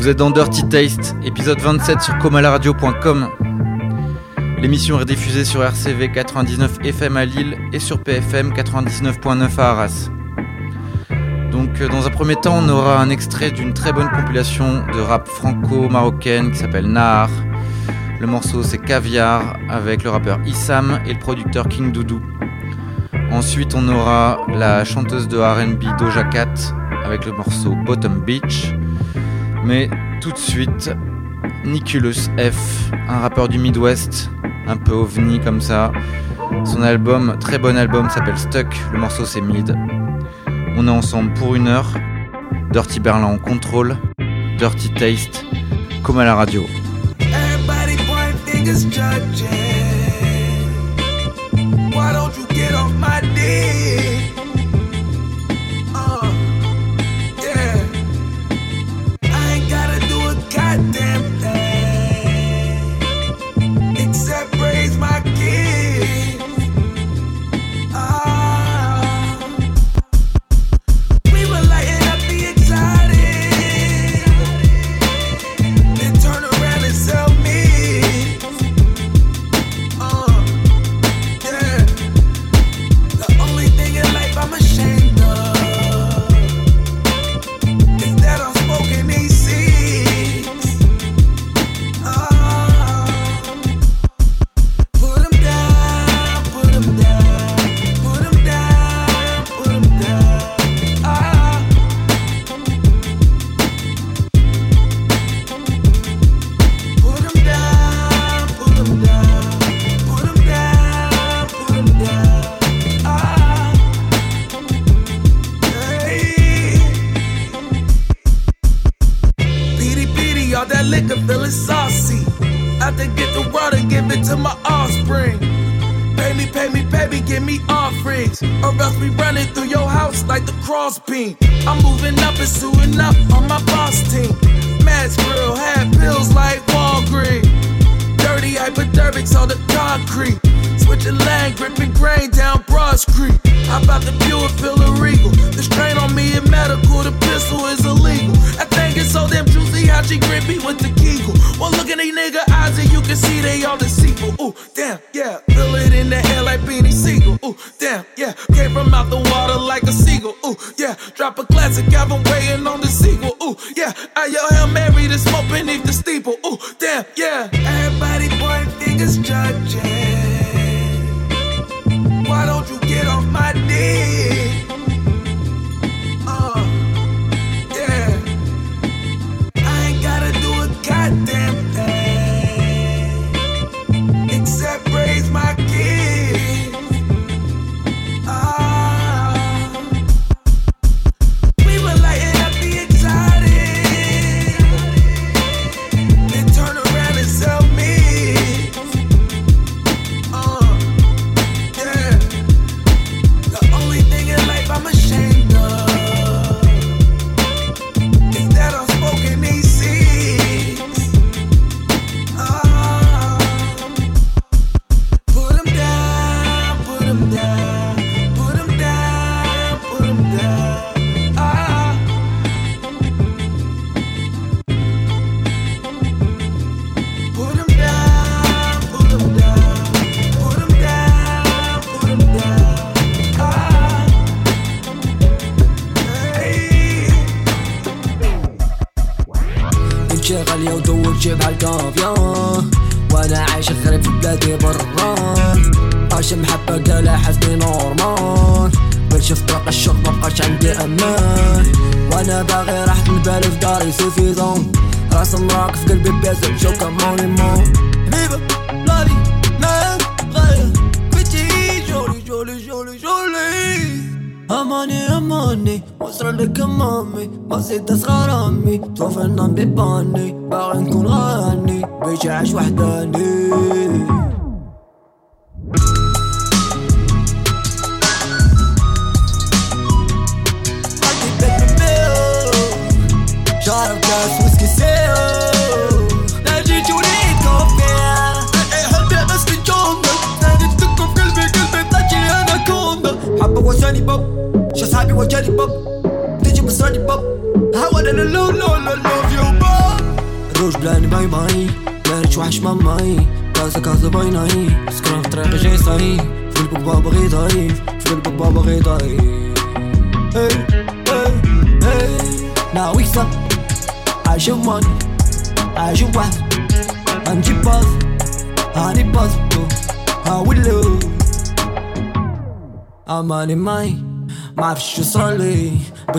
Vous êtes dans Dirty Taste, épisode 27 sur comalaradio.com. L'émission est diffusée sur RCV 99 FM à Lille et sur PFM 99.9 à Arras. Donc euh, dans un premier temps, on aura un extrait d'une très bonne compilation de rap franco-marocaine qui s'appelle Nahar. Le morceau c'est Caviar avec le rappeur Issam et le producteur King Doudou. Ensuite, on aura la chanteuse de RB Doja Cat avec le morceau Bottom Beach. Mais tout de suite, Niculus F, un rappeur du Midwest, un peu ovni comme ça. Son album, très bon album, s'appelle Stuck, le morceau c'est Mid. On est ensemble pour une heure. Dirty Berlin en contrôle, Dirty Taste, comme à la radio.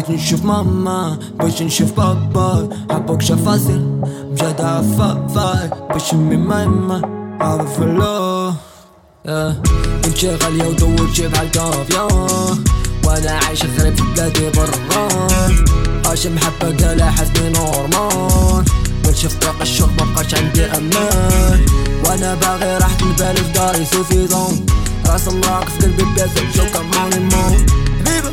بغيت نشوف ماما بغيت نشوف بابا حبك شفازل مجد عفافاي باش امي ماما عارف اللو كنت غالية ودور جيب عالقافية وأنا عايش غريب في بلادي برا اش محبة قالها حسني نورمال ماشي في طريق الشوق مبقاش عندي أمان وأنا باغي راحت البال في داري سوفي زون راس الله في قلبي بيزا شوكا ماني مون حبيبي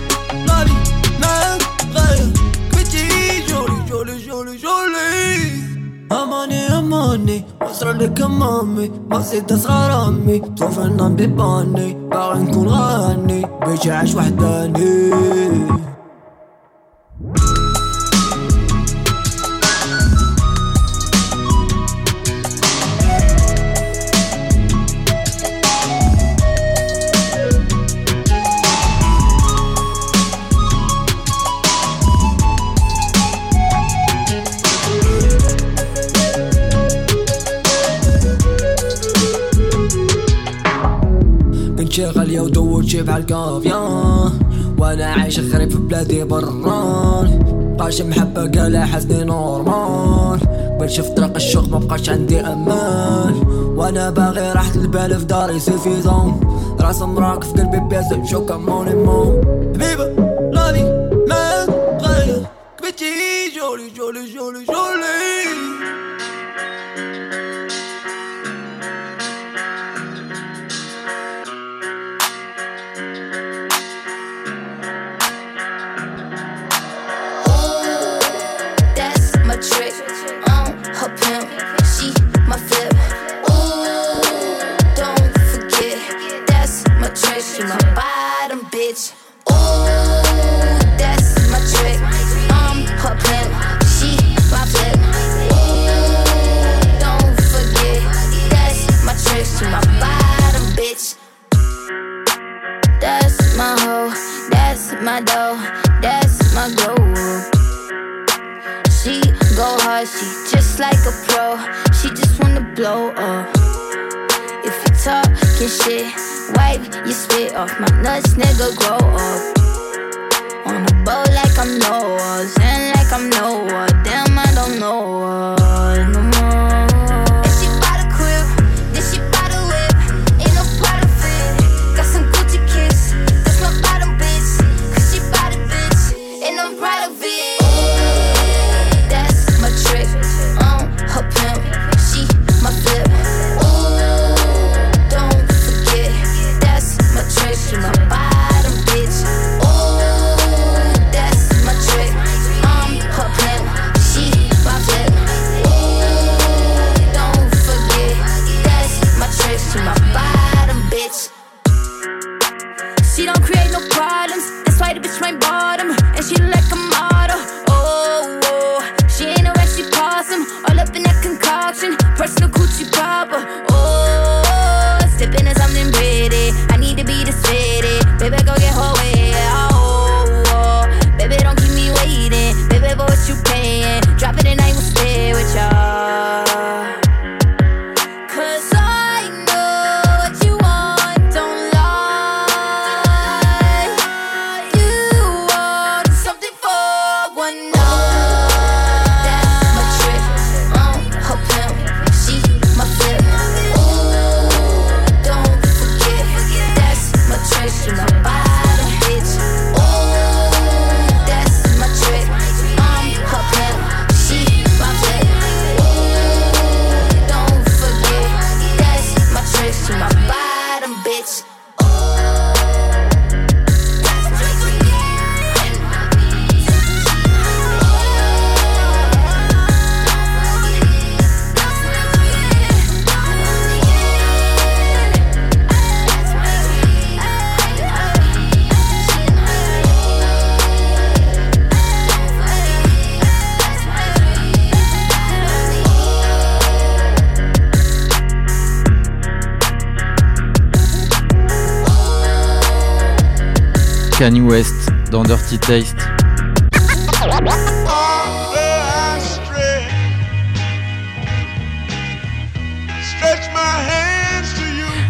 اماني اماني واسرع لك امامي ما زيد اصغر امي طوف النوم بيباني باغي نكون غاني بيجي عايش وحداني غالية ودور جيب عالقافية وأنا عايش غريب في بلادي بران. بقاش محبة قالها حزني نورمال. بل شفت طريق الشوق مبقاش عندي أمان. وأنا باغي راحت البال في داري سيفيزون راس مراك في قلبي بيزن شو كموني مو حبيبة لاني ما تغير كبتي جولي جولي جولي جولي. off my nuts, nigga. Grow Kanye West dans Dirty Taste.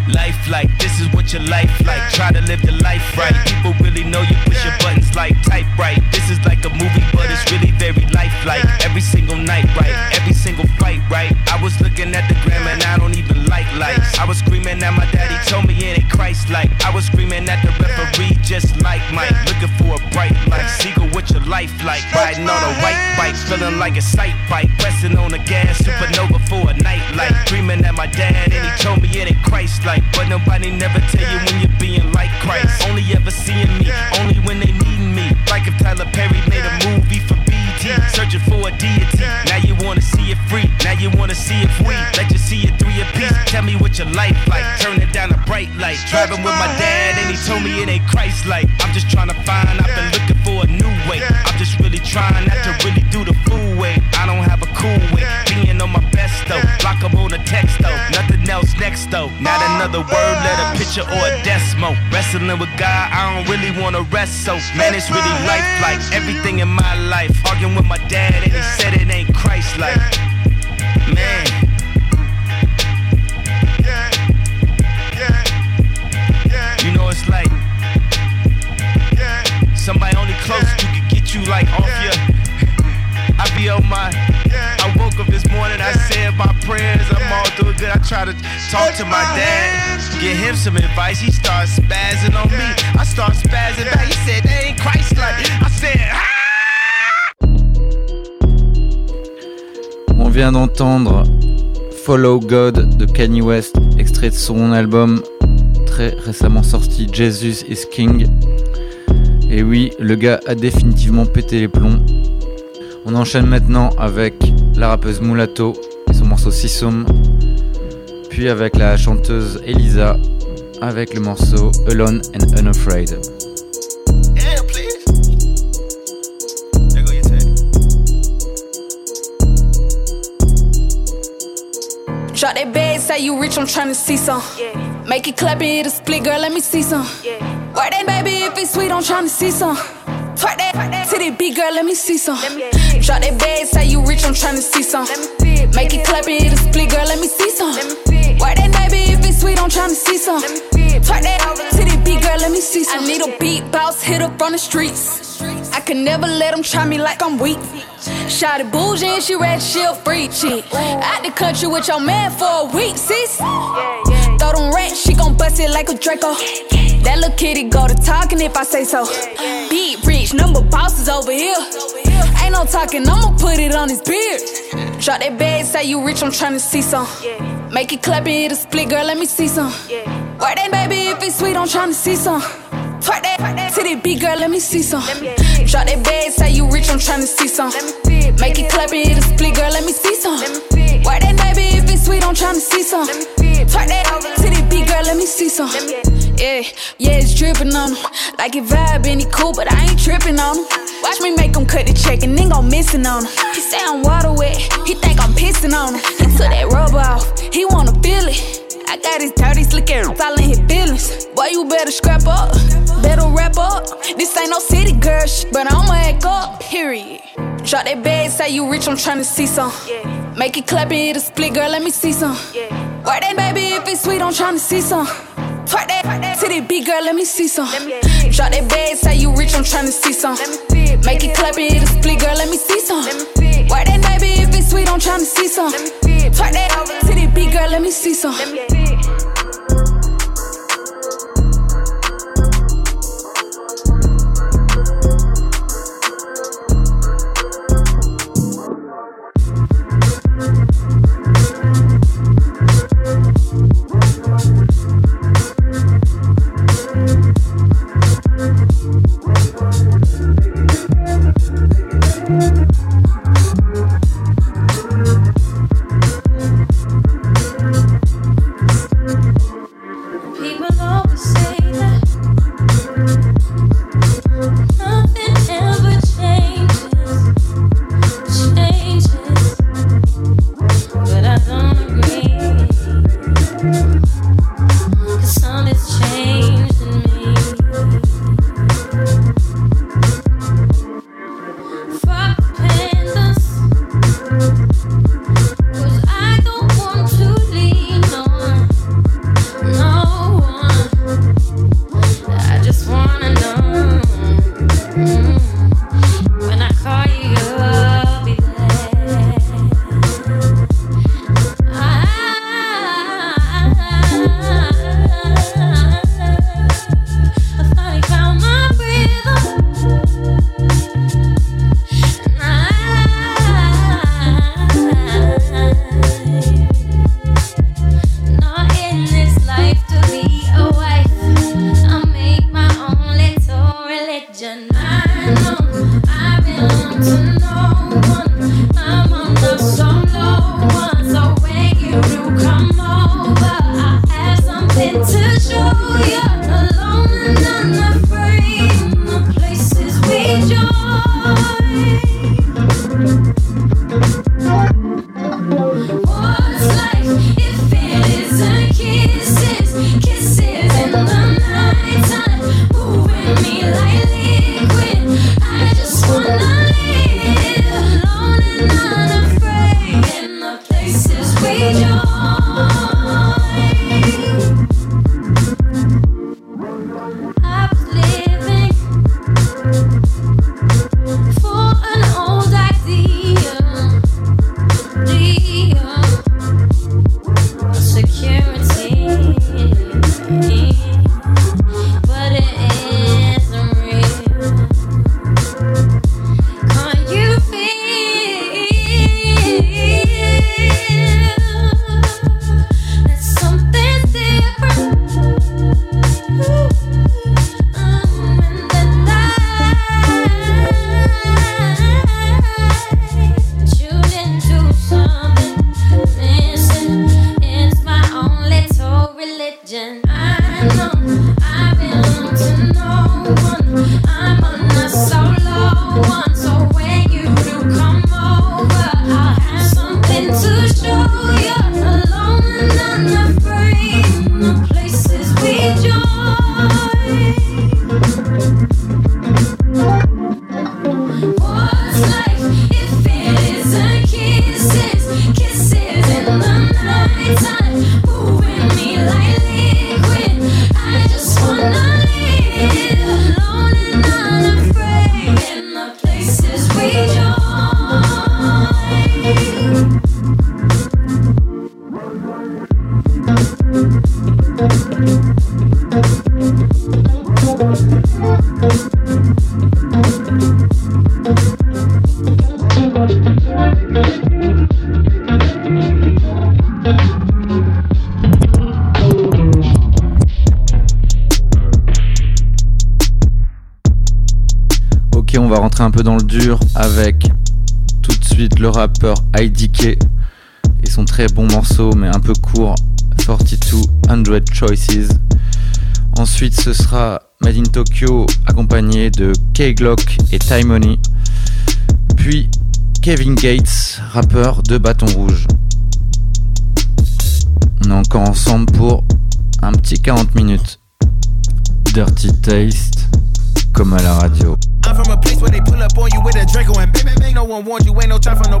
Life like this is what your life like. Try to live the life right. People really know you push your buttons like type right. This is like a movie, very lifelike. Every single night, right? Every single fight, right? I was looking at the gram and I don't even like lights. I was screaming at my daddy, told me it ain't Christ like. I was screaming at the referee, just like Mike. Looking for a bright light. Seagull, what your life like? Riding on a white bike, feeling like a sight bike. Pressing on the gas, supernova for a night light. Dreaming at my dad and he told me it ain't Christ like. But Nobody never tell you when you're being like Christ. Only ever seeing me, only when they need me. Like if Tyler Perry made a movie for BT, searching for a deity. Now you wanna see it free, now you wanna see it free. Let you see it three a piece. Tell me what your life like, turn it down a bright light. Driving with my dad and he told me it ain't Christ like. I'm just trying to find, I've been looking for a new way. I'm just really trying not to really do the fool way. I don't have a cool way, being on my best though. Block up on the text though, nothing Not another word let a picture or a decimal. Wrestling with God, I don't really wanna rest, so man, it's really life like everything in my life. Arguing with my dad, and he said it ain't Christ like. Man. You know it's like somebody only close you can get you like off your. I be on my woke up this morning, I said my prayers, I'm all doing good. I try to talk to my dad, get him some advice. He starts spazzing on me. I start spazzing back. He said, they ain't Christ like. I said, ah! On vient d'entendre Follow God de Kanye West, extrait de son album très récemment sorti Jesus is King. Et oui, le gars a définitivement pété les plombs. On enchaîne maintenant avec la rappeuse Mulatto et son morceau Sisum, puis avec la chanteuse Elisa avec le morceau Alone and Unafraid. Drop that bag, say you rich, I'm tryna see some. Yeah. Make it clap and hit a split, girl, let me see some. Yeah. Work that baby if it's sweet, I'm tryna see some. Twerk that, twerk that. Titty big girl, let me see some. Me Drop that bag, say you rich, I'm tryna see some. Make it clap and hit a split, girl, let me see some. Work that baby, if it's sweet, I'm tryna see some. Twerk that, titty big girl, let me see some. I need a beat boss, hit up on the streets. I can never let them try me like I'm weak. Shot it bougie and she red, she'll free chick. Out the country with your man for a week, sis. Throw them racks, she gon' bust it like a Draco. That little kitty go to talking if I say so. Beat rich, number bosses over here. Ain't no talking, I'ma put it on his beard. Drop that bag, say you rich, I'm tryna see some. Make it clap and hit a split, girl, let me see some. Work that baby if it's sweet, I'm tryna see some. Twerk that, titty big girl, let me see some. Drop that bag, say you rich, I'm tryna see some. Make it clap and hit a split, girl, let me see some. Work that baby if it's sweet, I'm tryna see some. Twerk that, titty big girl, let me see some. Yeah, yeah, it's dripping on him. Like it vibe and he cool, but I ain't tripping on him. Watch me make him cut the check and then go missing on him. He say I'm water wet, he think I'm pissing on him. He took that rubber off, he wanna feel it. I got his dirty slick air all in his feelings. Boy, you better scrap up, better wrap up. This ain't no city girl shit, but I'ma act up, period. Drop that bag, say you rich, I'm tryna see some. Make it clap and hit a split, girl, let me see some. Work that baby if it's sweet, I'm tryna see some. Twerk that, that. Titty big girl, let me see some. Me Drop that bag, say you rich, I'm tryna see some. Make it clap and hit a split, girl, let me see some. Work that baby, if it's sweet, I'm tryna see some. Twerk that, titty big girl, let me see some. Choices. Ensuite ce sera Made in Tokyo accompagné de K-Glock et Money Puis Kevin Gates, rappeur de Bâton Rouge. On est encore ensemble pour un petit 40 minutes. Dirty Taste comme à la radio. I'm from a place where they pull up on you with a and bang. No one warned you, ain't no time for no.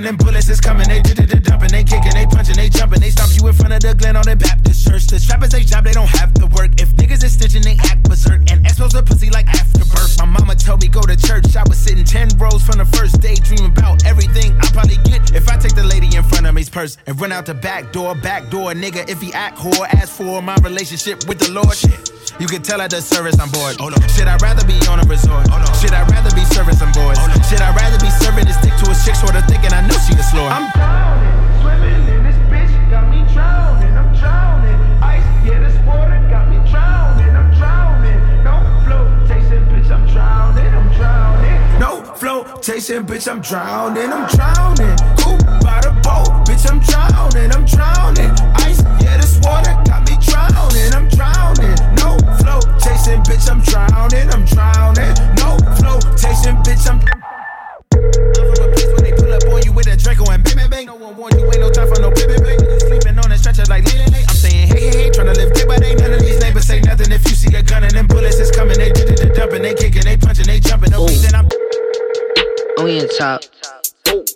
And them bullets is coming. They did it, dumping, they kicking, they punching, they jumping. They stop you in front of the Glen on the Baptist church. The trappers, they job, they don't have to work. If niggas is stitching, they act berserk. And expose a pussy like afterbirth. My mama told me go to church. I was sitting 10 rows from the first day, dreaming about everything I probably get if I take the lady in front of me's purse and run out the back door, back door, nigga. If he act whore, ask for my relationship with the Lord. Shit. You can tell at the service I'm bored. Oh, no. Should I rather be on a resort? Oh, no. Should I rather be serving some boys? Oh, no. Should I rather be serving this dick to a chick sort of thinking I know she a slore? I'm drowning, swimming in this bitch, got me drowning. I'm drowning. Ice, yeah, this water got me drowning. I'm drowning. No flotation, bitch, I'm drowning. I'm drowning. No flotation, bitch, I'm drowning. I'm drowning. It, they kicking, they punching, they jumping. No reason I'm. Oh, we in top.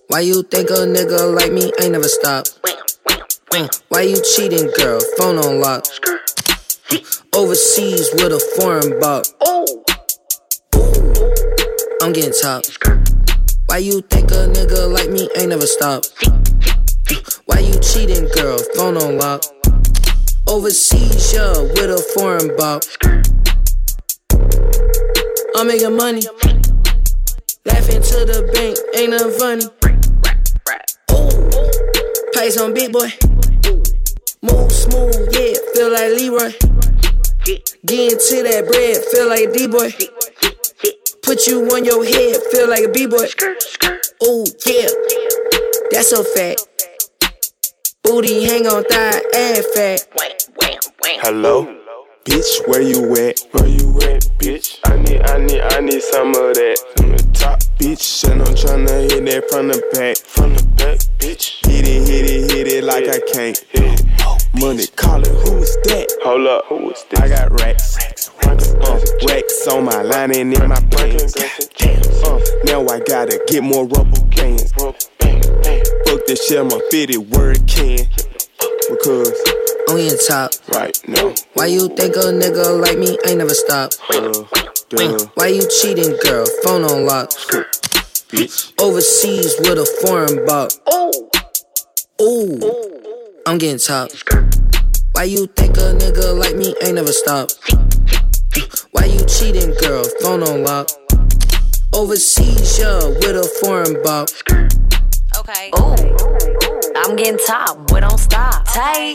Why you think a nigga like me ain't never stop? Uh, why you cheating, girl? Phone on lock. Overseas with a foreign buck. I'm getting top. Why you think a nigga like me ain't never stop? Why you cheating, girl? Phone on lock. Overseas, yeah, with a foreign buck. I'm making money. Laughing to the bank, ain't nothing funny. Ooh, pay some big boy. Move smooth, yeah, feel like Leroy. Get into that bread, feel like a D-boy. Put you on your head, feel like a B-boy. Oh yeah, that's a fact. Booty hang on thigh, ass fat. Hello. Bitch. Where you at? Where you at, bitch? I need, I need, I need some of that. From the top, bitch. And I'm tryna hit that from the back. From the back, bitch. Hit it, hit it, hit it like I can't. Hit it. Money calling, who's that? Hold up, who is that? I got racks. Uh, racks on my line and in my pants. Uh, now I gotta get more rubber bands. Fuck this shit, I'ma fit it can. Because On your top. right now, Why you think a nigga like me ain't never stop? uh, duh, Why you cheating, girl? Phone on lock. bitch. Overseas with a foreign buck. Ooh, I'm getting top. Why you think a nigga like me ain't never stop? Why you cheating, girl? Phone on lock. Overseas, yeah, with a foreign buck. Okay. Ooh, I'm getting top, boy, don't stop. Tight.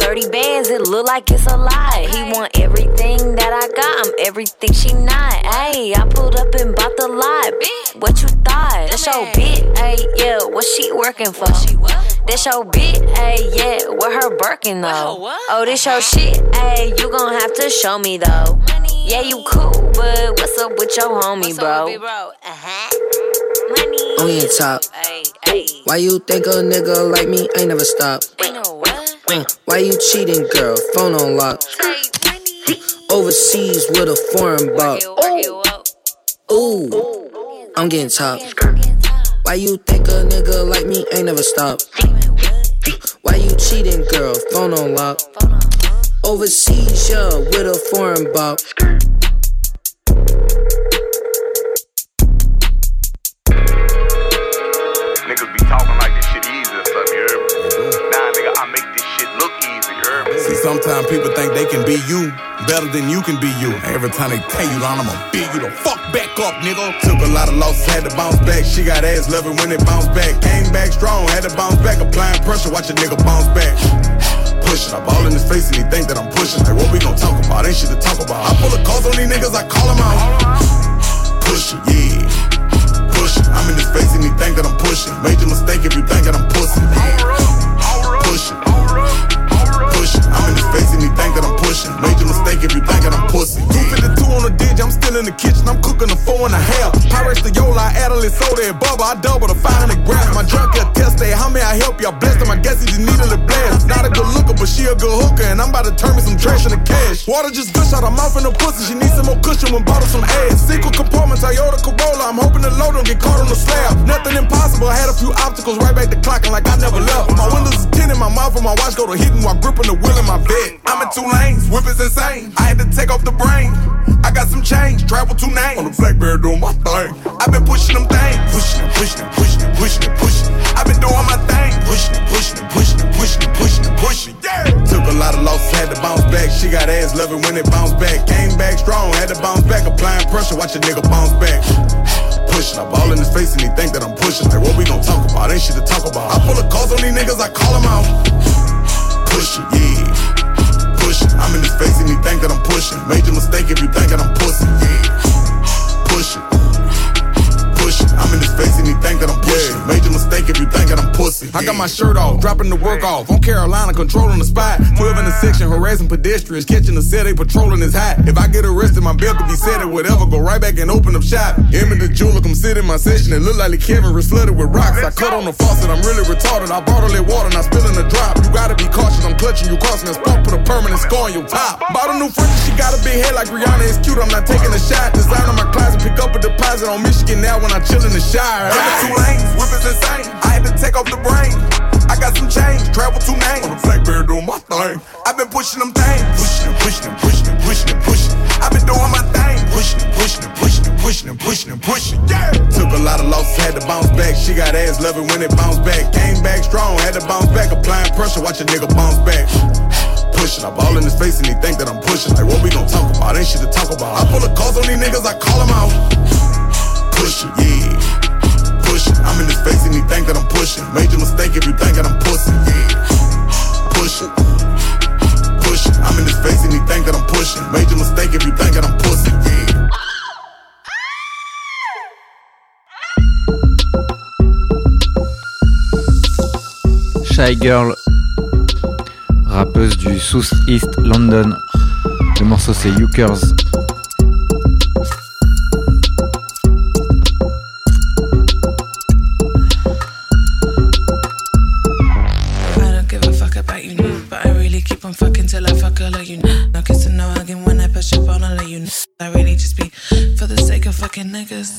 30 bands, it look like it's a lie. He want everything that I got, I'm everything she not. Ayy, I pulled up and bought the lot. What you thought? That's your bit, ayy, yeah, what she working for? That's your bit, ayy, yeah, with her Birkin though. Oh, this your shit, ayy, you gon' have to show me though. Yeah, you cool, but what's up with your homie, bro? Uh-huh. Money. On your top. Ayy, ayy. Why you think a nigga like me ain't never stop? You know what? Mm, Why you cheating, girl? Phone on lock. Overseas with a foreign buck. Work it, work it up. Ooh, I'm getting top. Why you think a nigga like me ain't never stop? Why you cheating, girl? Phone on lock. Overseas, yeah, with a foreign buck. Niggas be talking like this shit easy or something, you heard me? Nah, nigga, I make this shit look easy, you heard me? See, sometimes people think they can be you better than you can be you. Every time they tell you, down, I'ma beat you the fuck back up, nigga. Took a lot of losses, had to bounce back. She got ass loving when it bounced back. Came back strong, had to bounce back. Applying pressure, watch a nigga bounce back. Pushing, I ball in his face and he think that I'm pushing. Like, what we gon' talk about? Ain't shit to talk about. I pull a calls on these niggas, I call them out. Pushing, yeah. Pushing, I'm in his face and he think that I'm pushing. Major mistake if you think that I'm pussy. Pushing, pushing. I'm in his face and think that I'm pushing. Major mistake if you think that I'm pussy. 252 on the ditch, I'm still in the kitchen. I'm cooking a four and a half. Pirates the Yola, I add a little soda and bubble. I double the 500 grams. My drunk got tested. How may I help you? I blessed him. I guess he just needed a blast. Not a good looker, but she a good hooker. And I'm about to turn me some trash into cash. Water just gush out her mouth in the pussy. She needs some more cushion when bottle some ass. Sequel compartment, Toyota Corolla. I'm hoping the load don't get caught on the slab. Nothing impossible. I had a few obstacles right back to clocking like I never left. My windows is tinted, my mouth and my watch go to hitting while gripping the wheel in my bed. I'm in two lanes, whip is insane. I had to take off the brain. I got some change, travel two names. On the Blackberry doing my thing. I've been pushing them things. Pushing pushing pushing pushing and pushing. I've been doing my thing. Pushing pushing pushing pushing and pushing pushing. Yeah. Took a lot of losses, had to bounce back. She got ass loving when it bounced back. Came back strong, had to bounce back. Applying pressure, watch a nigga bounce back. Pushing, I ball in his face and he think that I'm pushing. Like, what we gon' talk about? Ain't shit to talk about. I pull a calls on these niggas, I call them out. Pushing, yeah. Pushing, I'm in his face and he think that I'm pushing. Major mistake if you think that I'm pussy, yeah. I got my shirt off, dropping the work off. On Carolina, controlling the spot. 12 in the section, harassing pedestrians, catching the set, they patrolling his hat. If I get arrested, my bill could be set or whatever. Go right back and open up shop. Him and the jeweler come sit in my session. It look like the Kevin was flooded with rocks. I cut on the faucet, I'm really retarded. I bottle that water and I spill in the drop. You gotta be cautious, I'm clutching you crossing this fuck, put a permanent scar on your top. Bought a new fridge, she got a big head like Rihanna. It's cute, I'm not taking a shot. Design on my closet, pick up a deposit on Michigan now when I chill in the Shire. Two lanes, whip is insane. I had to take off the brain. I got some change, travel two names. On the Blackberry doing my thing. I've been pushing them things. Pushing and pushing and pushing and pushing and pushing. I've been doing my thing. Pushing and pushing and pushing and pushing and pushing and pushing. Yeah. Took a lot of losses, had to bounce back. She got ass loving when it bounced back. Came back strong, had to bounce back. Applying pressure, watch a nigga bounce back. Pushing, I ball in his face and he think that I'm pushing. Like, what we gon' talk about? Ain't shit to talk about. I pull a calls on these niggas, I call them out. Pushing, yeah. Pushing, I'm in his face and he think that I'm pushing. Major mistake if you think that I'm pussy. Pushing, pushing, I'm in his face and he think that I'm pushing. Major mistake if you think that I'm pussy. Shy Girl, rappeuse du South East London. Le morceau c'est Youkers. girl like you. No kissing, no hugging. When I push up on, I let you know. I really just be for the sake of fucking niggas.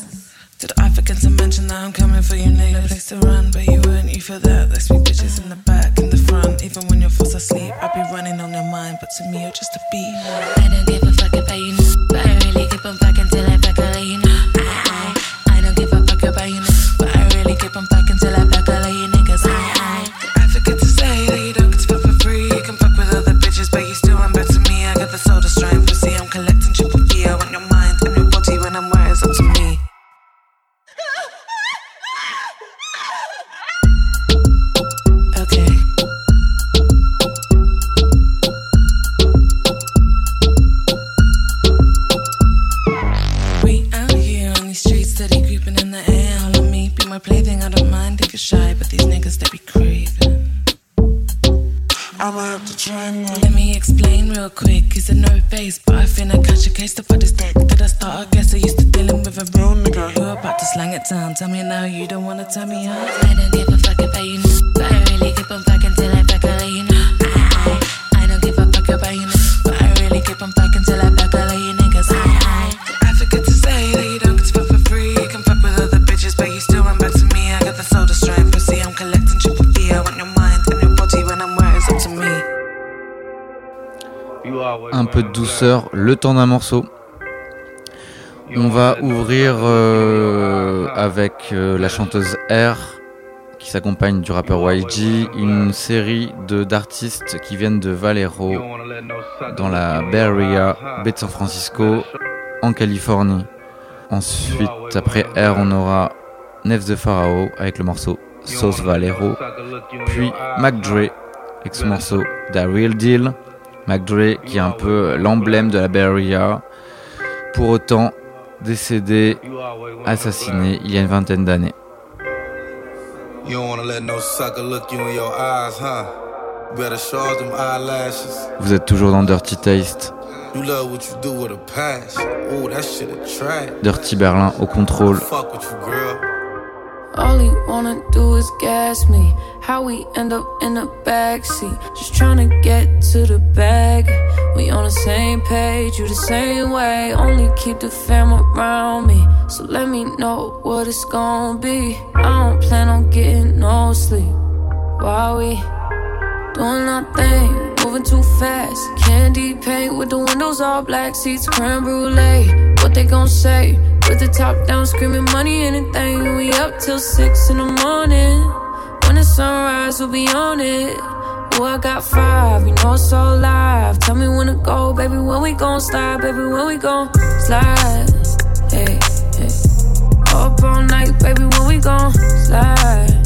Did I forget to mention that I'm coming for you niggas? No place to run, but you weren't you for that. There's me bitches in the back, in the front. Even when you're fast asleep, I be running on your mind. But to me, you're just a beat. I don't give a fuck about you, but I really keep on fucking till I fuck all you know. I, I, I don't give a fuck about you. Le temps d'un morceau. On va ouvrir euh, avec euh, la chanteuse R qui s'accompagne du rappeur YG, une série de d'artistes qui viennent de Valero dans la Bay Area, baie de San Francisco, en Californie. Ensuite, après R, on aura Nef the Pharaoh avec le morceau Sauce Valero, puis Mac Dre avec son morceau The Real Deal. McDre qui est un peu l'emblème de la Bay Area, pour autant décédé, assassiné il y a une vingtaine d'années. Vous êtes toujours dans Dirty Taste. Dirty Berlin au contrôle. All he wanna do is gas me. How we end up in the backseat. Just trying to get to the bag. We on the same page, you the same way. Only keep the fam around me. So let me know what it's gonna be. I don't plan on getting no sleep. While we doing our thing, moving too fast. Candy paint with the windows all black, seats creme brulee. What they gon' say? With the top down, screaming money, anything. We up till six in the morning. When the sunrise, we'll be on it. Oh, I got five, you know it's all live. Tell me when to go, baby. When we gon' slide, baby. When we gon' slide. Hey, hey. Up all night, baby. When we gon' slide.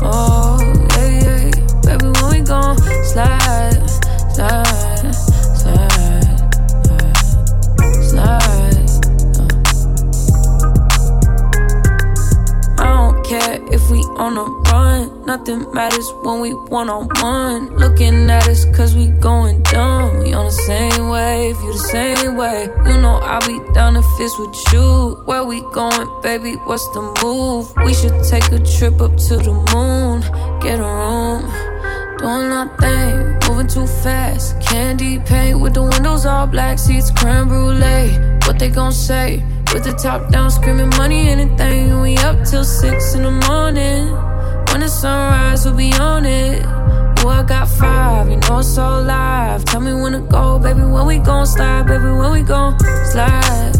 Oh, yeah, yeah. Baby, when we gon' slide, slide, slide, we on a run. Nothing matters when we one on one. Looking at us cause we going dumb. We on the same wave, you the same way. You know I'll be down if it's with you. Where we going, baby? What's the move? We should take a trip up to the moon. Get a room. Doing nothing, moving too fast. Candy paint with the windows all black, seats creme brulee. What they gon' say? With the top down, screaming money, anything. We up till six in the morning. When the sunrise, we'll be on it. Oh, I got five, you know it's all live. Tell me when to go, baby. When we gon' slide, baby. When we gon' slide.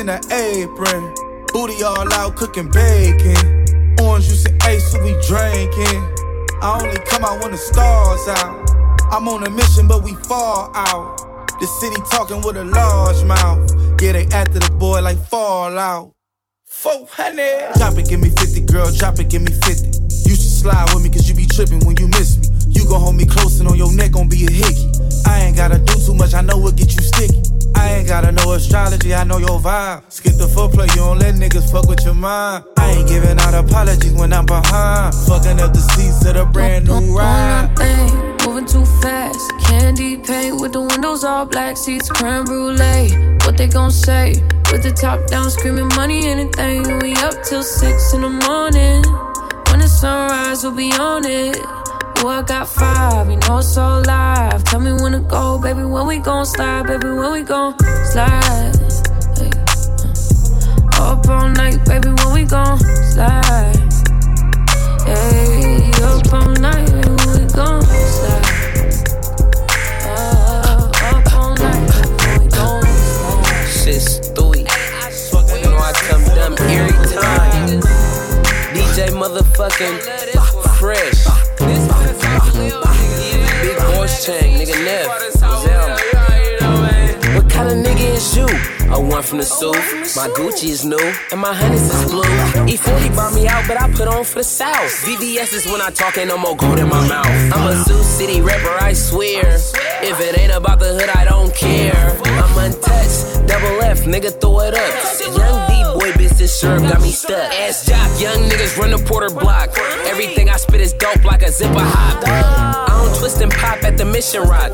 In an apron. Booty all out cooking bacon. Orange juice and ace, so we drinking. I only come out when the stars out. I'm on a mission, but we fall out. The city talking with a large mouth. Yeah, they after the boy like Fallout. 400. Drop it, give me 50, girl, drop it, give me 50. You should slide with me cause you be tripping when you miss me. You gon' hold me close and on your neck gon' be a hickey. I ain't gotta do too much, I know what get you sticky. I ain't gotta know astrology, I know your vibe. Skip the footplay, you don't let niggas fuck with your mind. I ain't giving out apologies when I'm behind. Fucking up the seats of the brand new ride. Thing, moving too fast. Candy paint with the windows all black, seats creme brulee. What they gon' say? With the top down, screaming money, anything. We up till six in the morning. When the sunrise, we'll be on it. Oh, I got five, you know it's all live. Tell me when to go, baby. When we gon' slide, baby. When we gon' slide. Hey, uh. Up all night, baby. When we gon' slide. Hey, up all night, baby. When we gon' slide. Shit's stupid. You know I come dumb every time. DJ motherfucking fresh. Big voice chain, nigga Nef. What kind of nigga is you? A one from the soup. My Gucci is new, and my honey's is blue. E40 brought me out, but I put on for the South. VVS is when I talk, ain't no more gold in my mouth. I'm a Sioux City rapper, I swear. If it ain't about the hood, I don't care. I'm untouched, double F, nigga, throw it up. Young This syrup got me stuck. Ass jock, young niggas run the porter block. Everything I spit is dope like a zipper hop. I don't twist and pop at the mission rock.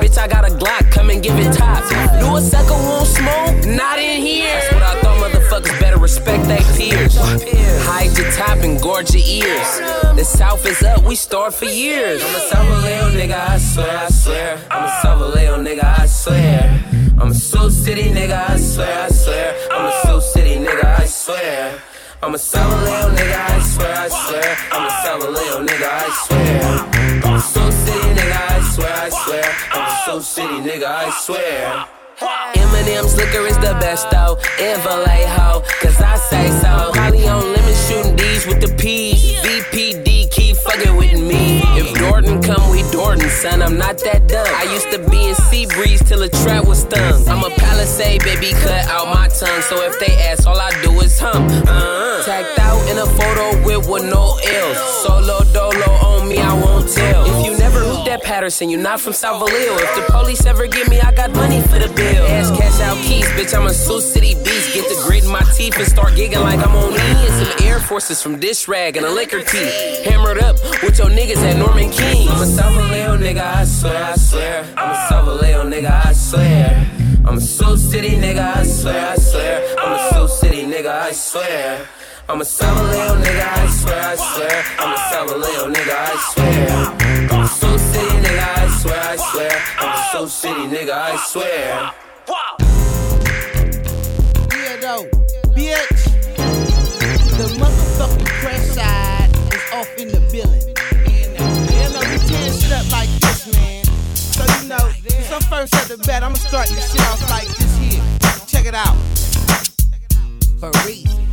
Bitch, I got a Glock, come and give it top. Do a sucker won't smoke? Not in here. That's what I thought motherfuckers better respect they peers. Hide your top and gorge your ears. The South is up, we starved for years. I'm a South Vallejo nigga, I swear, I swear. I'm a South Vallejo nigga, I swear. I'm a Sioux City nigga, I swear, I swear. I'm a Sioux City nigga, I swear. I'm a South Vallejo nigga, I swear, I swear. I'm a South Vallejo nigga, I swear. I'm a Sioux City nigga, I swear, I swear. I'm a Sioux City nigga, I swear. Eminem's liquor is the best though, in Vallejo, cause I say so. Holly on lemon shooting D's with the P's. VPD fucking with me. If Jordan come, we Jordan, son. I'm not that dumb. I used to be in sea breeze till a trap was stung. I'm a palisade, baby, cut out my tongue. So if they ask, all I do is hum. Uh-huh. Tagged out in a photo with with no L's. Solo dolo on me, I won't tell. At Patterson, you not from South. If the police ever get me, I got money for the bill. Ass cash out keys, bitch. I'm a Sioux City beast. Get the grit in my teeth and start gigging like I'm on E. And some Air Forces from Dish Rag and a liquor tee. Hammered up with your niggas at Norman King. I'm a South nigga, I swear, I swear. I'm a South Vallejo nigga, I swear. I'm a Sioux City nigga, I swear, I swear. I'm a Sioux City nigga, I swear. I'm a South Vallejo nigga, I swear, I swear. I'm a South Vallejo nigga, I swear. I'm a Sioux City nigga, I swear, I swear. I'm a Sioux City nigga, I swear. Yeah, though, bitch. The motherfucking Crestside is off in the building. You know, you can't step like this, man. So, you know, since I'm first at the bat, I'ma start this shit off like this here. Check it out. For reason.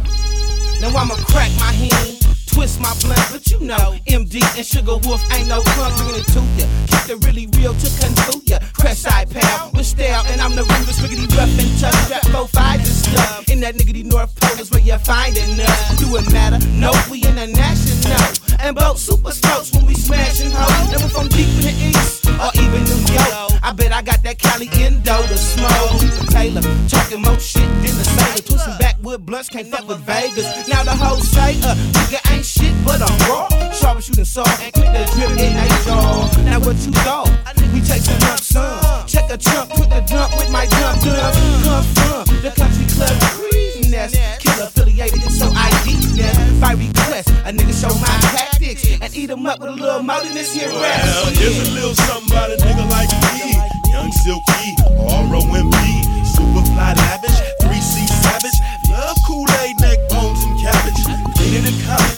Now I'ma crack my hand, twist my blunt, but you know, MD and Sugar Wolf ain't no clump bringing it to ya. Keep the really real to control ya. Crestside pal, with style, and I'm the rudest, riggedy rough and tough. Rap low fives and stuff. In that niggity North Pole is where you're finding us. Do it matter? No, we international. And both super strokes when we smashing hoes. And we're from deep in the east, or even New York. I bet I got that Cali Indo to smoke. Taylor, talking more shit than the sailor. Twisting backwood blunts, can't fuck with Vegas. Now the whole say, uh, nigga ain't shit but a raw. Sharp shooting saw and click the drip in they jaw. Now what you thought? We take some lump sum. Check a trunk, put the dump with my dump dump. Come from the country club craziness. Kill affiliated, so I eat that. If I request, a nigga show my tactics and eat 'em up with a little more than this here rap. Well, here's a little something about a nigga like me. Young Silky, R-O-M-B, super fly lavish, 3C savage, love Kool-Aid, neck bones and cabbage, cleaning and common,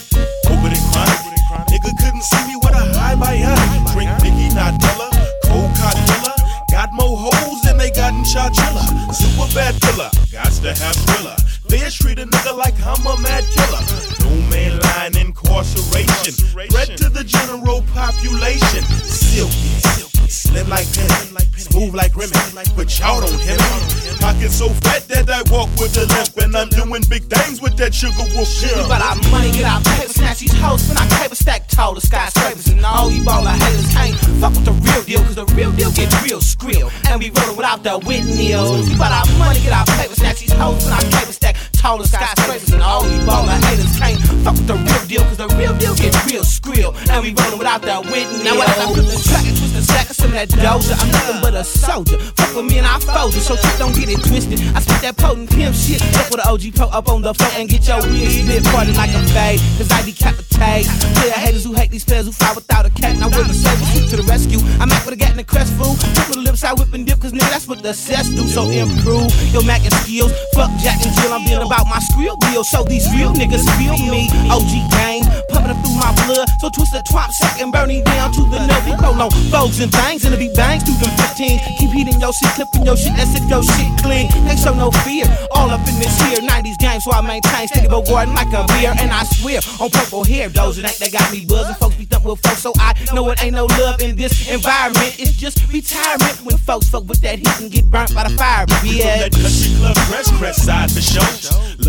over the chronic. Nigga couldn't see me with a high by biotic. Drink Nicky, not Della, cold Codilla. Got more hoes than they got in Chachilla. Super bad killer, gots to have thriller. They treat a nigga like I'm a mad killer. No man line incarceration. Threat to the general population. Silky, Slim like Penny, smooth like Remy, but y'all don't hit me. Pocket so fat that I walk with a limp, and I'm doing big things with that sugar wolf shit. Got our money, get our paper, snatch these hoes, when I paper stack tall, the skyscrapers, and all you baller haters can't fuck with the real deal, cause the real deal get real skrill. And we rollin' without the Whitney's. We got our money, get our paper, snatch these hoes, when I paper stack tall, the skyscrapers, and all you baller haters can't fuck with the real deal, cause the real deal gets real skrill. And we rollin' without that Whitney. Now, as I flip the track and twist the sack of some of that doja, I'm nothing but a soldier. Fuck with me and I fold it, so shit don't get it twisted. I spit that potent pimp shit, fuck with the OG pro up on the floor and get your wig split party like a fade, cause I decapitate. Player haters who hate these players who fly without a cat. Now with the saber swoop to the rescue. I'm out with a gat in the crest fool. Flip with the lips, I whip and dip, cause nigga, that's what the cess do. So improve your Mac and skills. Fuck Jack and Jill, I'm being about my skrill bill. So these real niggas feel me. OG gang, up through my blood. So twist the twop sack and burn it down to the nub. We roll on foes and things, and it be bangs through them 15. Keep heating your shit, clipping your shit, that's if your shit clean. Ain't show no fear. All up in this here 90s game, so I maintain steady but Gordon like a beer. And I swear on purple hair, those it ain't they got me buzzing. Folks be thumping with folks, so I know it ain't no love in this environment. It's just retirement when folks fuck with that heat and get burnt by the fire. Yeah. That country club press, Crestside for show.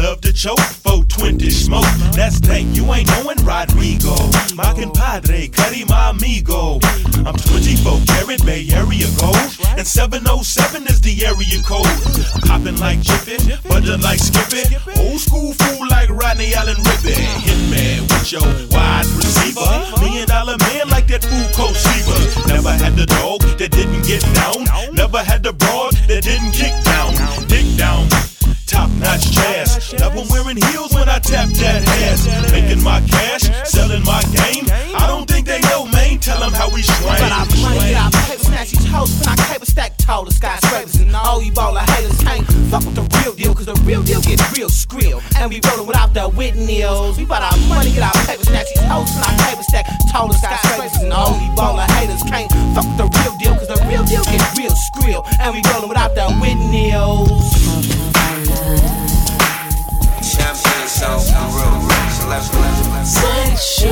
Love to choke, 420 smoke. That's dank, you ain't knowing Rodrigo. My compadre, Cuddy, my amigo. I'm 24 carat Bay Area gold. And 707 is the area code. Popping like Jiffy, butter like Skippy. Old school fool like Rodney Allen Rippy. Hitman with your wide receiver. Million dollar man like that fool coach Seaver. Never had the dog that didn't get down. Never had the broad that didn't kick down. Dick down. Notch jazz. Love when wearing heels when I tap that ass. Making my cash, selling my game. I don't think they know, man. Tell them how we swing. But I money, get our paper, snatch these hoes, when I paper stack tall, the skyscrapers, and all you baller haters can't fuck with the real deal, cause the real deal get real skrill. And we rollin' without the Whitney's. We bought our money, get our paper, snatch these hoes, when I paper stack tall, the skyscrapers, and all you baller haters can't fuck with the real deal, cause the real deal get real skrill. And we rollin' without the Whitney's.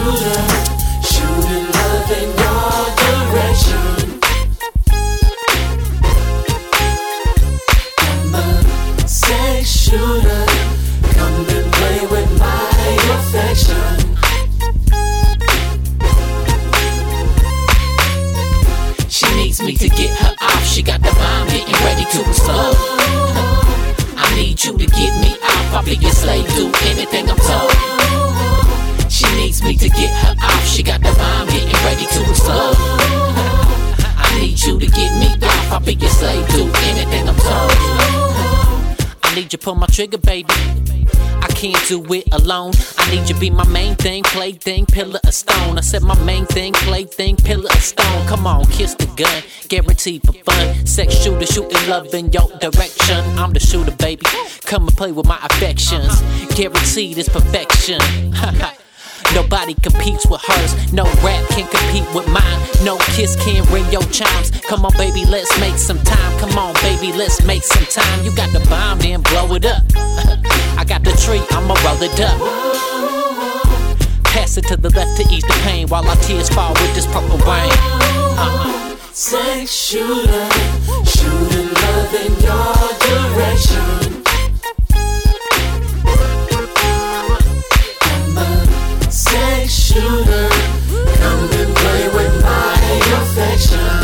Sex Pull my trigger, baby. I can't do it alone. I need you be my main thing, plaything, pillar of stone. I said my main thing, plaything, pillar of stone. Come on, kiss the gun, guaranteed for fun. Sex shooter, shooting love in your direction. I'm the shooter, baby. Come and play with my affections. Guaranteed is perfection. Nobody competes with hers. No rap can compete with mine. No kiss can ring your chimes. Come on, baby, let's make some time. Come on, baby, let's make some time. You got the bomb, then blow it up. I got the tree, I'ma roll it up. Pass it to the left to ease the pain while our tears fall with this purple rain. Uh-uh. Sex shooter, shooting love in your direction. Shooter, come and play with my affection.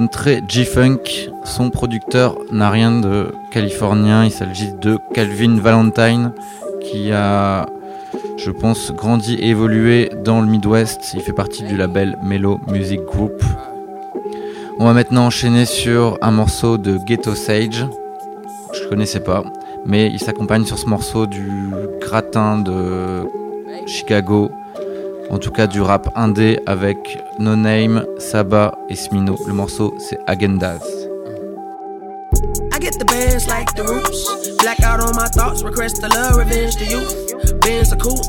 Très G-Funk. Son producteur n'a rien de californien. Il s'agit de Calvin Valentine qui a, je pense, grandi et évolué dans le Midwest. Il fait partie du label Mellow Music Group. On va maintenant enchaîner sur un morceau de Ghetto Sage. Je connaissais pas, mais il s'accompagne sur ce morceau du gratin de Chicago en tout cas du rap indé avec No Name, Saba et Smino. Le morceau c'est Agendas. I get the bands like the roots. Blackout on my thoughts, request the love, revenge to you. Benz a coupe.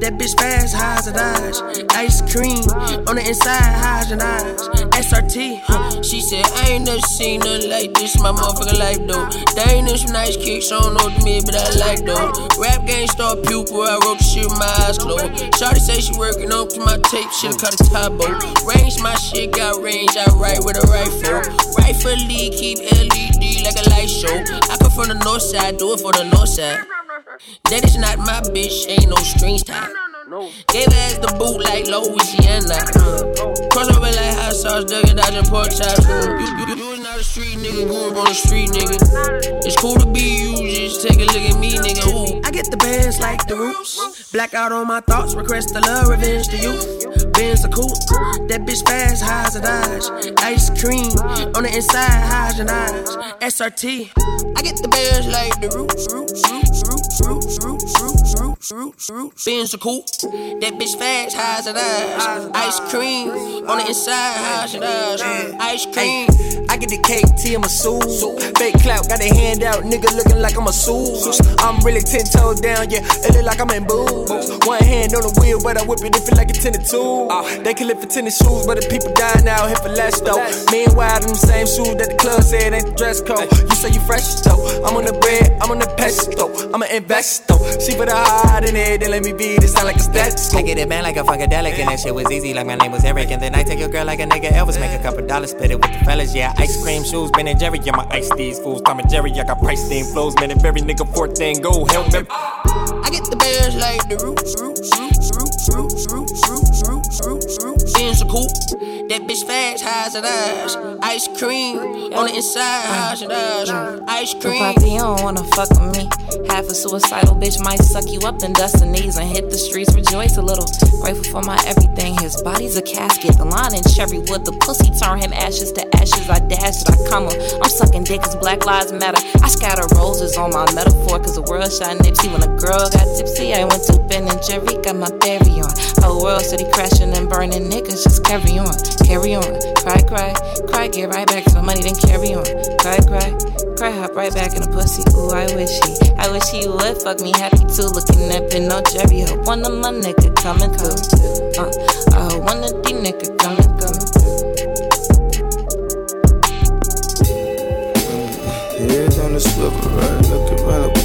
That bitch fast, Häagen-Dazs. Ice cream on the inside, Häagen-Dazs. SRT, huh? she said, I ain't never seen nothing like this my motherfucking life, though. They ain't some nice kicks, I don't know what to me, but I like, though. Rap game star pupil, I wrote the shit with my eyes closed. Shorty say she working up to my tape, shit cut a top Range my shit, got range, I write with a rifle. Rightfully keep LED like a light show. I come from the north side, do it for the north side. That is not my bitch, ain't no strings tied. Gave ass the boot like Louisiana. Cross over like hot sauce, ducking, dodging pork chops. You, you, you is not a street nigga, grew up on the street nigga. It's cool to be you, just take a look at me, nigga. Ooh. I get the bands like the roots. Blackout on my thoughts, request the love, revenge to you. Benz a coupe, that bitch fast, Häagen-Dazs. Ice cream on the inside, Häagen-Dazs. SRT, I get the bands like the roots, roots, roots, roots, roots, roots, roots, Beans are cool. That bitch fast, Häagen-Dazs. Ice cream on the inside, Häagen-Dazs. Ice cream. I get the cake, tea, I'm a soul. Fake clout, got a hand out, nigga looking like I'm a soul. I'm really ten toes down, yeah, it look like I'm in boots. One hand on the wheel, but I whip it, it feel like a tennis tool. Uh, they can live for tennis shoes, but the people dying now here for less though. Meanwhile, them same shoes that the club said ain't the dress code. You say you fresh though, I'm on the bread, I'm on the pesto, I'm an investor. She put a heart in it, then let me be, this sound like a stethoscope. I get it man like a funkadelic, and that shit was easy, like my name was Eric. And then I take your girl like a nigga Elvis, make a couple dollars, split it with the fellas, yeah. Ice cream shoes, Ben and Jerry, yeah, my ice these fools. Tom and Jerry, I got price flows, man, and Jerry nigga fourth thing go. Help me. I get the bears like the roots, roots, roots, roots, roots, roots. Benz coupe, that bitch fast, Häagen-Dazs. Ice cream on the inside, Häagen-Dazs. Ice cream. Probably you don't wanna fuck with me. Half a suicidal bitch might suck you up and dust the knees and hit the streets. Rejoice a little. Grateful for my everything. His body's a casket. The line in cherry wood. The pussy turn him ashes to ashes. I dash it, I come up. I'm sucking dick cause black lives matter. I scatter roses on my metaphor cause the world shot Nipsey. When a girl got tipsy, I went to Ben and Jerry, got my berry on. Whole world city crashing and burning niggas. Just carry on, carry on. Cry, cry, cry, get right back to the money, then carry on. Cry, cry, cry, hop right back in the pussy. Ooh, I wish he, I wish he would fuck me happy too. Looking at Ben, no Jerry. Hope one of my nigga coming through. Uh, I hope one of these niggas coming through. Head on the swivel, right? Looking right up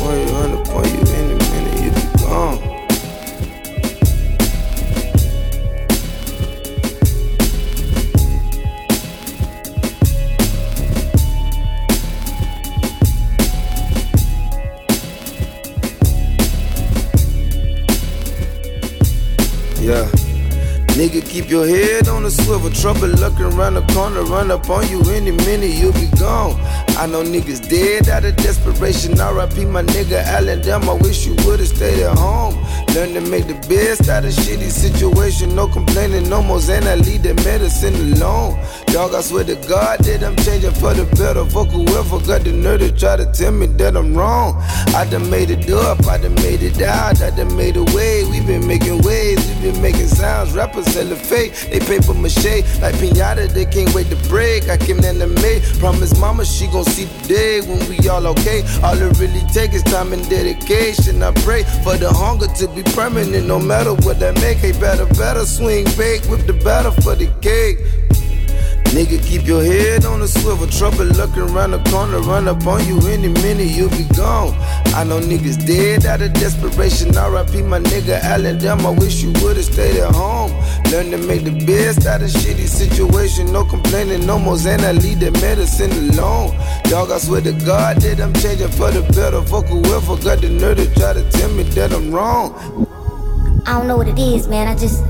your head on the swivel. Trouble looking around the corner, run up on you any minute, you'll be gone. I know niggas dead out of desperation. RIP my nigga Allen, damn, I wish you would've stayed at home. Learn to make the best out of shitty situation. No complaining, no more Zen, I leave the medicine alone. Dog, I swear to God that I'm changing for the better. Fuck whoever got the nerve to try to tell me that I'm wrong. I done made it up, I done made it out, I done made a way. We've been making waves, we've been making sounds. Rappers selling fake, they paper mache like pinata. They can't wait to break. I came in the May, promise mama she gon' see the day when we all okay. All it really takes is time and dedication. I pray for the hunger to be permanent, no matter what that make. Hey, better, better swing bake, with the batter for the cake. Nigga, keep your head on the swivel. Trouble looking around the corner, run up on you any minute, you'll be gone. I know niggas dead out of desperation. RIP my nigga Allen, damn, I wish you would've stayed at home. Learn to make the best out of shitty situation. No complaining, no more Zen, I leave the medicine alone. Dog, I swear to God that I'm changing for the better. Fuck whoever got the nerve to try to tell me that I'm wrong. I don't know what it is, man. I just.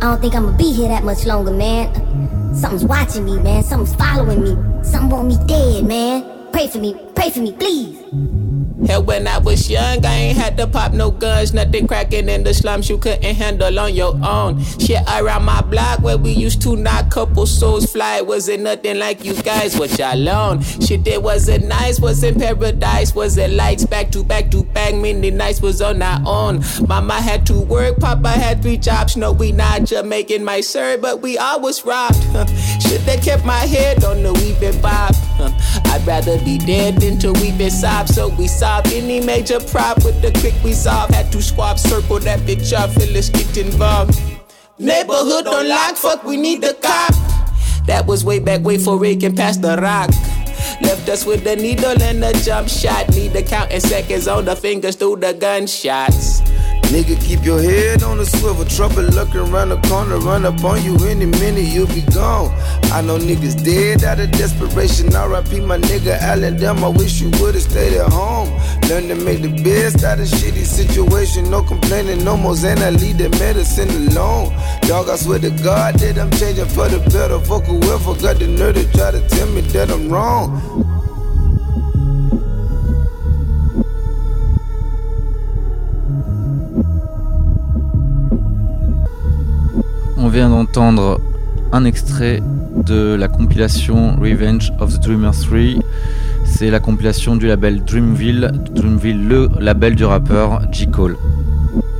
I don't think I'ma be here that much longer, man. Something's watching me, man. Something's following me. Something want me dead, man. Pray for me, pray for me, please. Hell, when I was young, I ain't had to pop no guns. Nothing cracking in the slums you couldn't handle on your own. Shit around my block where we used to knock couple souls fly. Wasn't nothing like you guys, what y'all alone. Shit, it wasn't nice, wasn't paradise. Wasn't lights back to back to back. Many nights was on our own. Mama had to work, Papa had three jobs. No, we not Jamaican, my sir, but we always robbed. Shit, they kept my head on the weeping bob. I'd rather be dead than to weep and sob, so we sob any major prop with the quick resolve. Had to swap circle that bitch up, let's get involved. Neighborhood on lock, fuck, we need the cop. That was way back, way for Rick and past the rock. Left us with the needle and a jump shot. Need to count in seconds on the fingers through the gunshots. Nigga, keep your head on the swivel. Trouble looking around the corner, run up on you any minute, you'll be gone. I know niggas dead out of desperation. RIP my nigga Allen, damn, I wish you would've stayed at home. Learn to make the best out of shitty situation. No complaining, no more Zen, I leave the medicine alone. Dog, I swear to God that I'm changing for the better. Fuck whoever got the nerve to try to tell me that I'm wrong. On vient d'entendre un extrait de la compilation Revenge of the Dreamer 3. C'est la compilation du label Dreamville, Dreamville le label du rappeur J. Cole.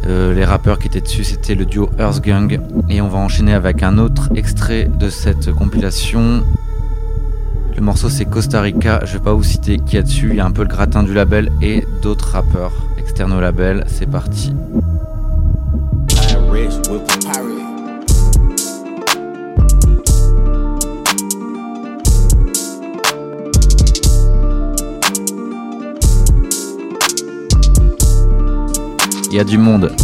Euh, les rappeurs qui étaient dessus c'était le duo Earth Gang et on va enchaîner avec un autre extrait de cette compilation. Le morceau c'est Costa Rica, je vais pas vous citer qui y a dessus, il y a un peu le gratin du label et d'autres rappeurs externes au label, c'est parti. Y a du monde.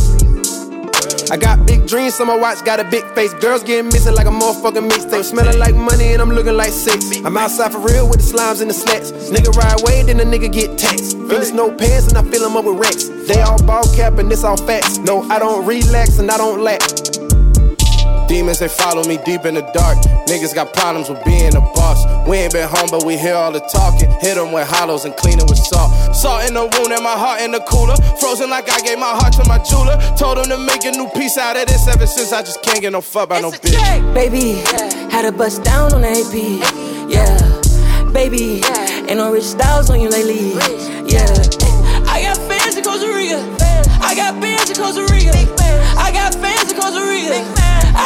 I got big dreams, my watch got a big face. Girls getting missing like a motherfucking mixtape. Smelling like money and I'm looking like six. I'm outside for real with the slimes and the slats. Nigga ride away, then the nigga get taxed. Finish no pants and I fill them up with Rex. They all ball cap and this all facts. No, I don't relax and I don't lack. Demons, they follow me deep in the dark. Niggas got problems with being a boss. We ain't been home, but we hear all the talking. Hit them with hollows and clean it with salt. Salt in the wound and my heart in the cooler. Frozen like I gave my heart to my jeweler. Told him to make a new piece out of this ever since I just can't get no fuck by no bitch. Baby, had a bust down on the AP. Yeah, baby, ain't no rich styles on you lately. Yeah, I got fans in Costa Rica. I got bands in Costa Rica. I got fans in Costa Rica.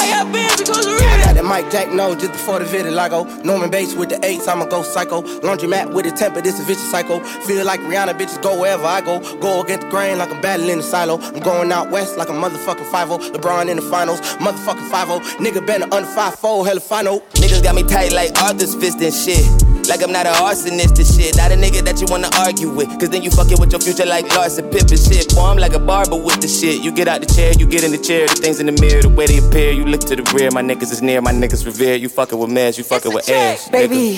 I got bands in Costa Rica. That Mike Jack no just before the vitiligo. Oh, Norman Bates with the eights, I'ma go psycho. Laundry mat with the temper, this a vicious cycle. Feel like Rihanna bitches go wherever I go. Go against the grain like I'm battling the silo. I'm going out west like a motherfucking 5 LeBron in the finals, motherfucking 5 Nigga better under 5 4, hell if I know. Niggas got me tight like Arthur's fist and shit. Like I'm not an arsonist and shit. Not a nigga that you wanna argue with. Cause then you fucking with your future like Larsa Pippen and shit. Boy, I'm like a barber with the shit. You get out the chair, you get in the chair. The things in the mirror, the way they appear. You look to the rear, my niggas is near, my niggas revere. You fucking with meds, you fucking with ass. Baby,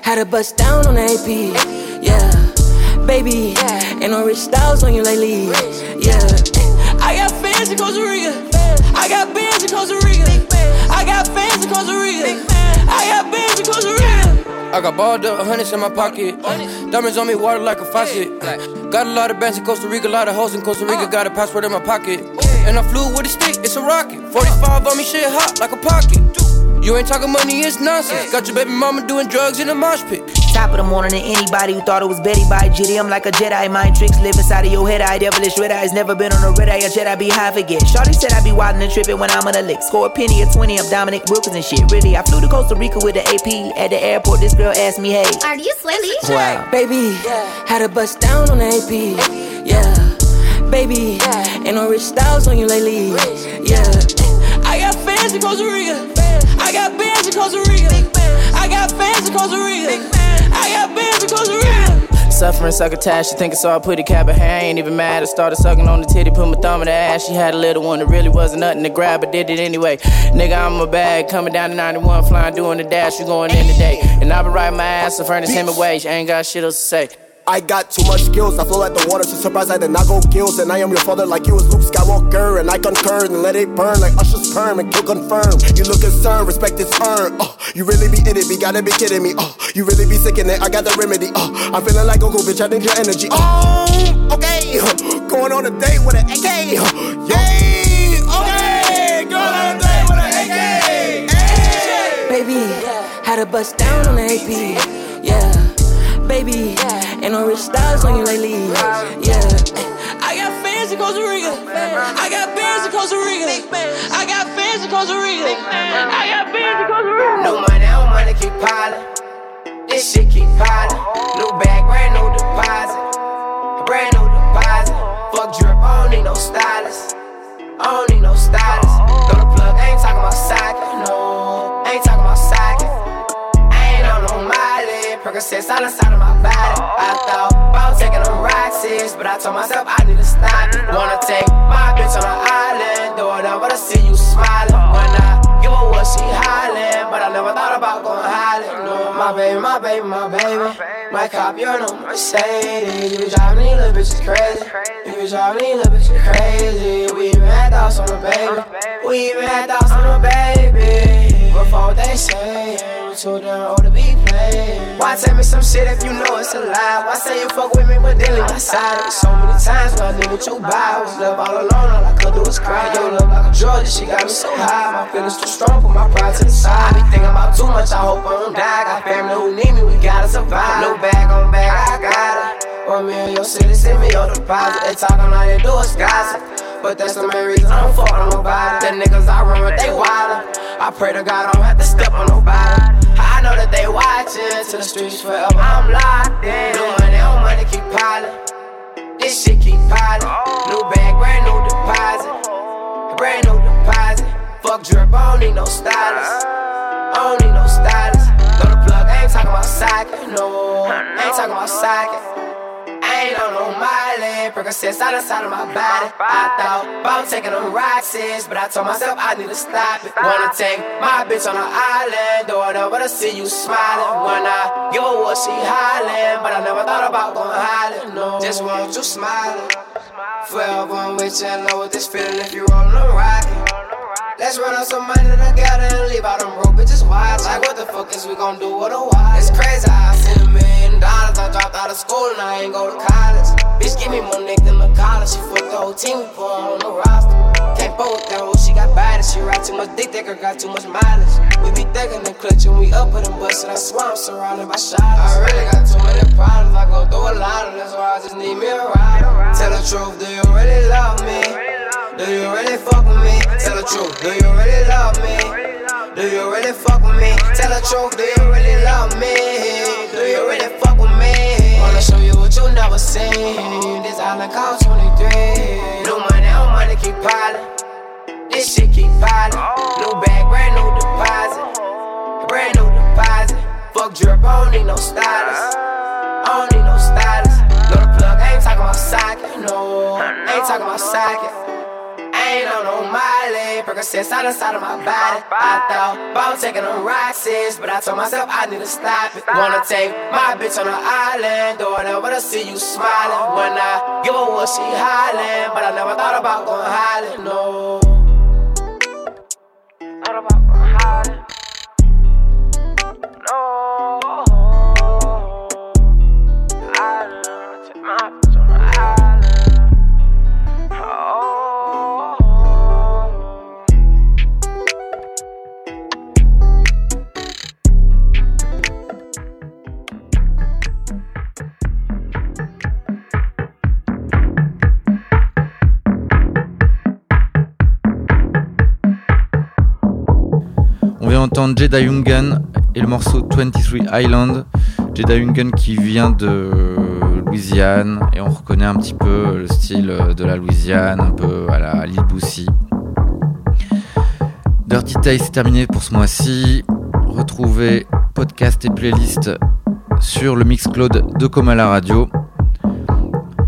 had a bust down on the AP. Yeah, baby, ain't no rich styles on you lately. Yeah, I got fans in Costa Rica. I got bands in Costa Rica. I got fans in Costa Rica. I got bands in Costa Rica. I got balled up, hundreds in my pocket. Diamonds on me, water like a faucet. Got a lot of bands in Costa Rica, a lot of hoes in Costa Rica. Got a passport in my pocket. And I flew with a stick, it's a rocket. 45 on me, shit hot like a pocket. You ain't talking money, it's nonsense. Got your baby mama doing drugs in a mosh pit. Top of the morning, and anybody who thought it was Betty by Jitty. I'm like a Jedi, mind tricks live inside of your head. I devilish red eyes, never been on a red eye, a Jedi be high forget. Shorty said I be wildin' and trippin' when I'm on a lick. Score a penny or 20, I'm Dominique Wilkins and shit. Really, I flew to Costa Rica with the AP. At the airport, this girl asked me, hey, Are you Swilly? Wow. Baby, yeah. had a bust down on the AP. Yeah, baby, yeah. ain't no rich styles on you lately. Yeah, I got fans in Costa Rica. I got bands in Costa Rica. I got fans in Costa Rica. I got bands in Costa Rica. Suffering succotash, she think it's all pretty cat, but hey, I ain't even mad. I started sucking on the titty, put my thumb in the ass. She had a little one that really wasn't nothing to grab, but did it anyway. Nigga, I'm a bag, coming down to 91, flying, doing the dash, you going in today. And I been riding my ass to furnace him away, she ain't got shit else to say. I got too much skills, I flow like the water, so surprised I did not go kills. And I am your father like you was Luke Skywalker. And I concur and let it burn like Usher's perm and kill confirm. You look concerned, respect is earned. Uh, you really be in it, be gotta be kidding me. Oh, you really be sick in it, I got the remedy. Oh, I'm feeling like Goku, bitch, I need your energy. Oh, okay, going on a date with an AK. Yay, okay, going on a date with an AK. Baby, had to bust down on the AP. Yeah, baby, ain't no rich styles on you lately. Yeah, I got fans in Costa Rica. I got fans in Costa Rica. I got fans in Costa Rica. I got fans in Costa Rica. No money, no money keep piling. This shit keep piling. New bag, brand new deposit. Brand new deposit. Fuck drip, I don't need no stylist. I don't need no stylist. Throw the plug, I ain't talking about socket. No, I ain't talking about socket. Percocets all inside of my body. I thought about taking them Roxys, but I told myself I need to stop. Wanna take my bitch on an island, do it up, but I see you smiling when I give her what she hollering. But I never thought about going hollering. No, my baby, my baby, my baby. My cop, you're no Mercedes. You be driving these little bitches crazy. You be driving these little bitches crazy. We even had thoughts on the baby. We even had thoughts on the baby. Before they say I'm too damn old to be. Why tell me some shit if you know it's a lie? Why say you fuck with me but then leave my side? It so many times when I did what you buy. Was left all alone, all I could do was cry. Yo, love like a drug, shit got me so high. My feelings too strong, put my pride to the side. I be thinking about too much, I hope I don't die. Got family who need me, we gotta survive. No bag on bag, I got it. One million, your city, send me your deposit. They talking like they do is gossip. But that's the main reason I don't fuck on nobody. The niggas I run with, they wilder. I pray to God I don't have to step on nobody. I know that they watching to the streets forever. I'm locked in. No money, no money keep piling. This shit keep piling. New bag, brand new deposit. Brand new deposit. Fuck drip, I don't need no stylist. I don't need no stylist. Throw the plug, I ain't talking about socket. No, I ain't talking about socket. Ain't on no mileage, Percocets all inside of my body. I thought about taking them Roxys, but I told myself I need to stop it. Wanna take my bitch on an island, do but I see you smiling. When I give her what she hollering, but I never thought about going hollering. No, just want you smiling. Forever I'm with you, know what this feeling if you rollin' and rockin'. Let's run out some money together and leave out them broke bitches wild. Like, what the fuck is we gon' do with a while? It's crazy, I a million dollars. I dropped out of school and I ain't go to college. Bitch, give me more nigga than college. She fucked the whole team, we put her on the roster. Can't fuck with that hoe, she got body. She ride too much dick, that girl got too much mileage. We be thuggin' the clutch and we up with them bustin'. I swear I'm surrounded by shots. I really got too many problems. I go through a lot of that's why I just need me a ride. Tell the truth, do you really love me? Do you really fuck with me? Tell the truth, do you really love me? Do you really fuck with me? Tell the truth, do you really love me? Do you really fuck? Wanna show you what you never seen. This island cost 23. New money, no money keep piling. This shit keep piling. New bag, brand new deposit. Brand new deposit. Fuck drip, I don't need no stylist. I don't need no stylist. The plug, I ain't talking about socket. No, I ain't talking about socket. I ain't on no mileage, Percocets all inside of my body. I thought about taking them Roxys, but I told myself I need to stop it. Wanna take my bitch on an island, do but I see you smiling. When I give her what she hollering, but I never thought about going hollering, no. Thought about going hollering. Jeda Jungan et le morceau 23 Island. Jeda Jungan qui vient de Louisiane et on reconnaît un petit peu le style de la Louisiane, un peu à la Boosie. Dirty Taste c'est terminé pour ce mois-ci. Retrouvez podcast et playlist sur le Mixcloud de Comala Radio.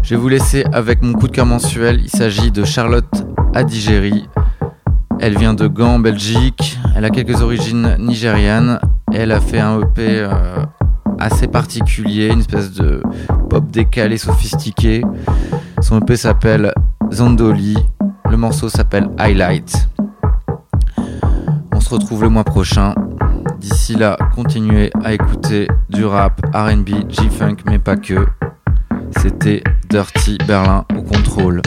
Je vais vous laisser avec mon coup de cœur mensuel. Il s'agit de Charlotte Adigéry. Elle vient de Gand, Belgique. Elle a quelques origines nigérianes. Elle a fait un EP euh, assez particulier, une espèce de pop décalé, sophistiqué. Son EP s'appelle Zandoli. Le morceau s'appelle Highlight. On se retrouve le mois prochain. D'ici là, continuez à écouter du rap, RB, G-Funk, mais pas que. C'était Dirty Berlin au contrôle.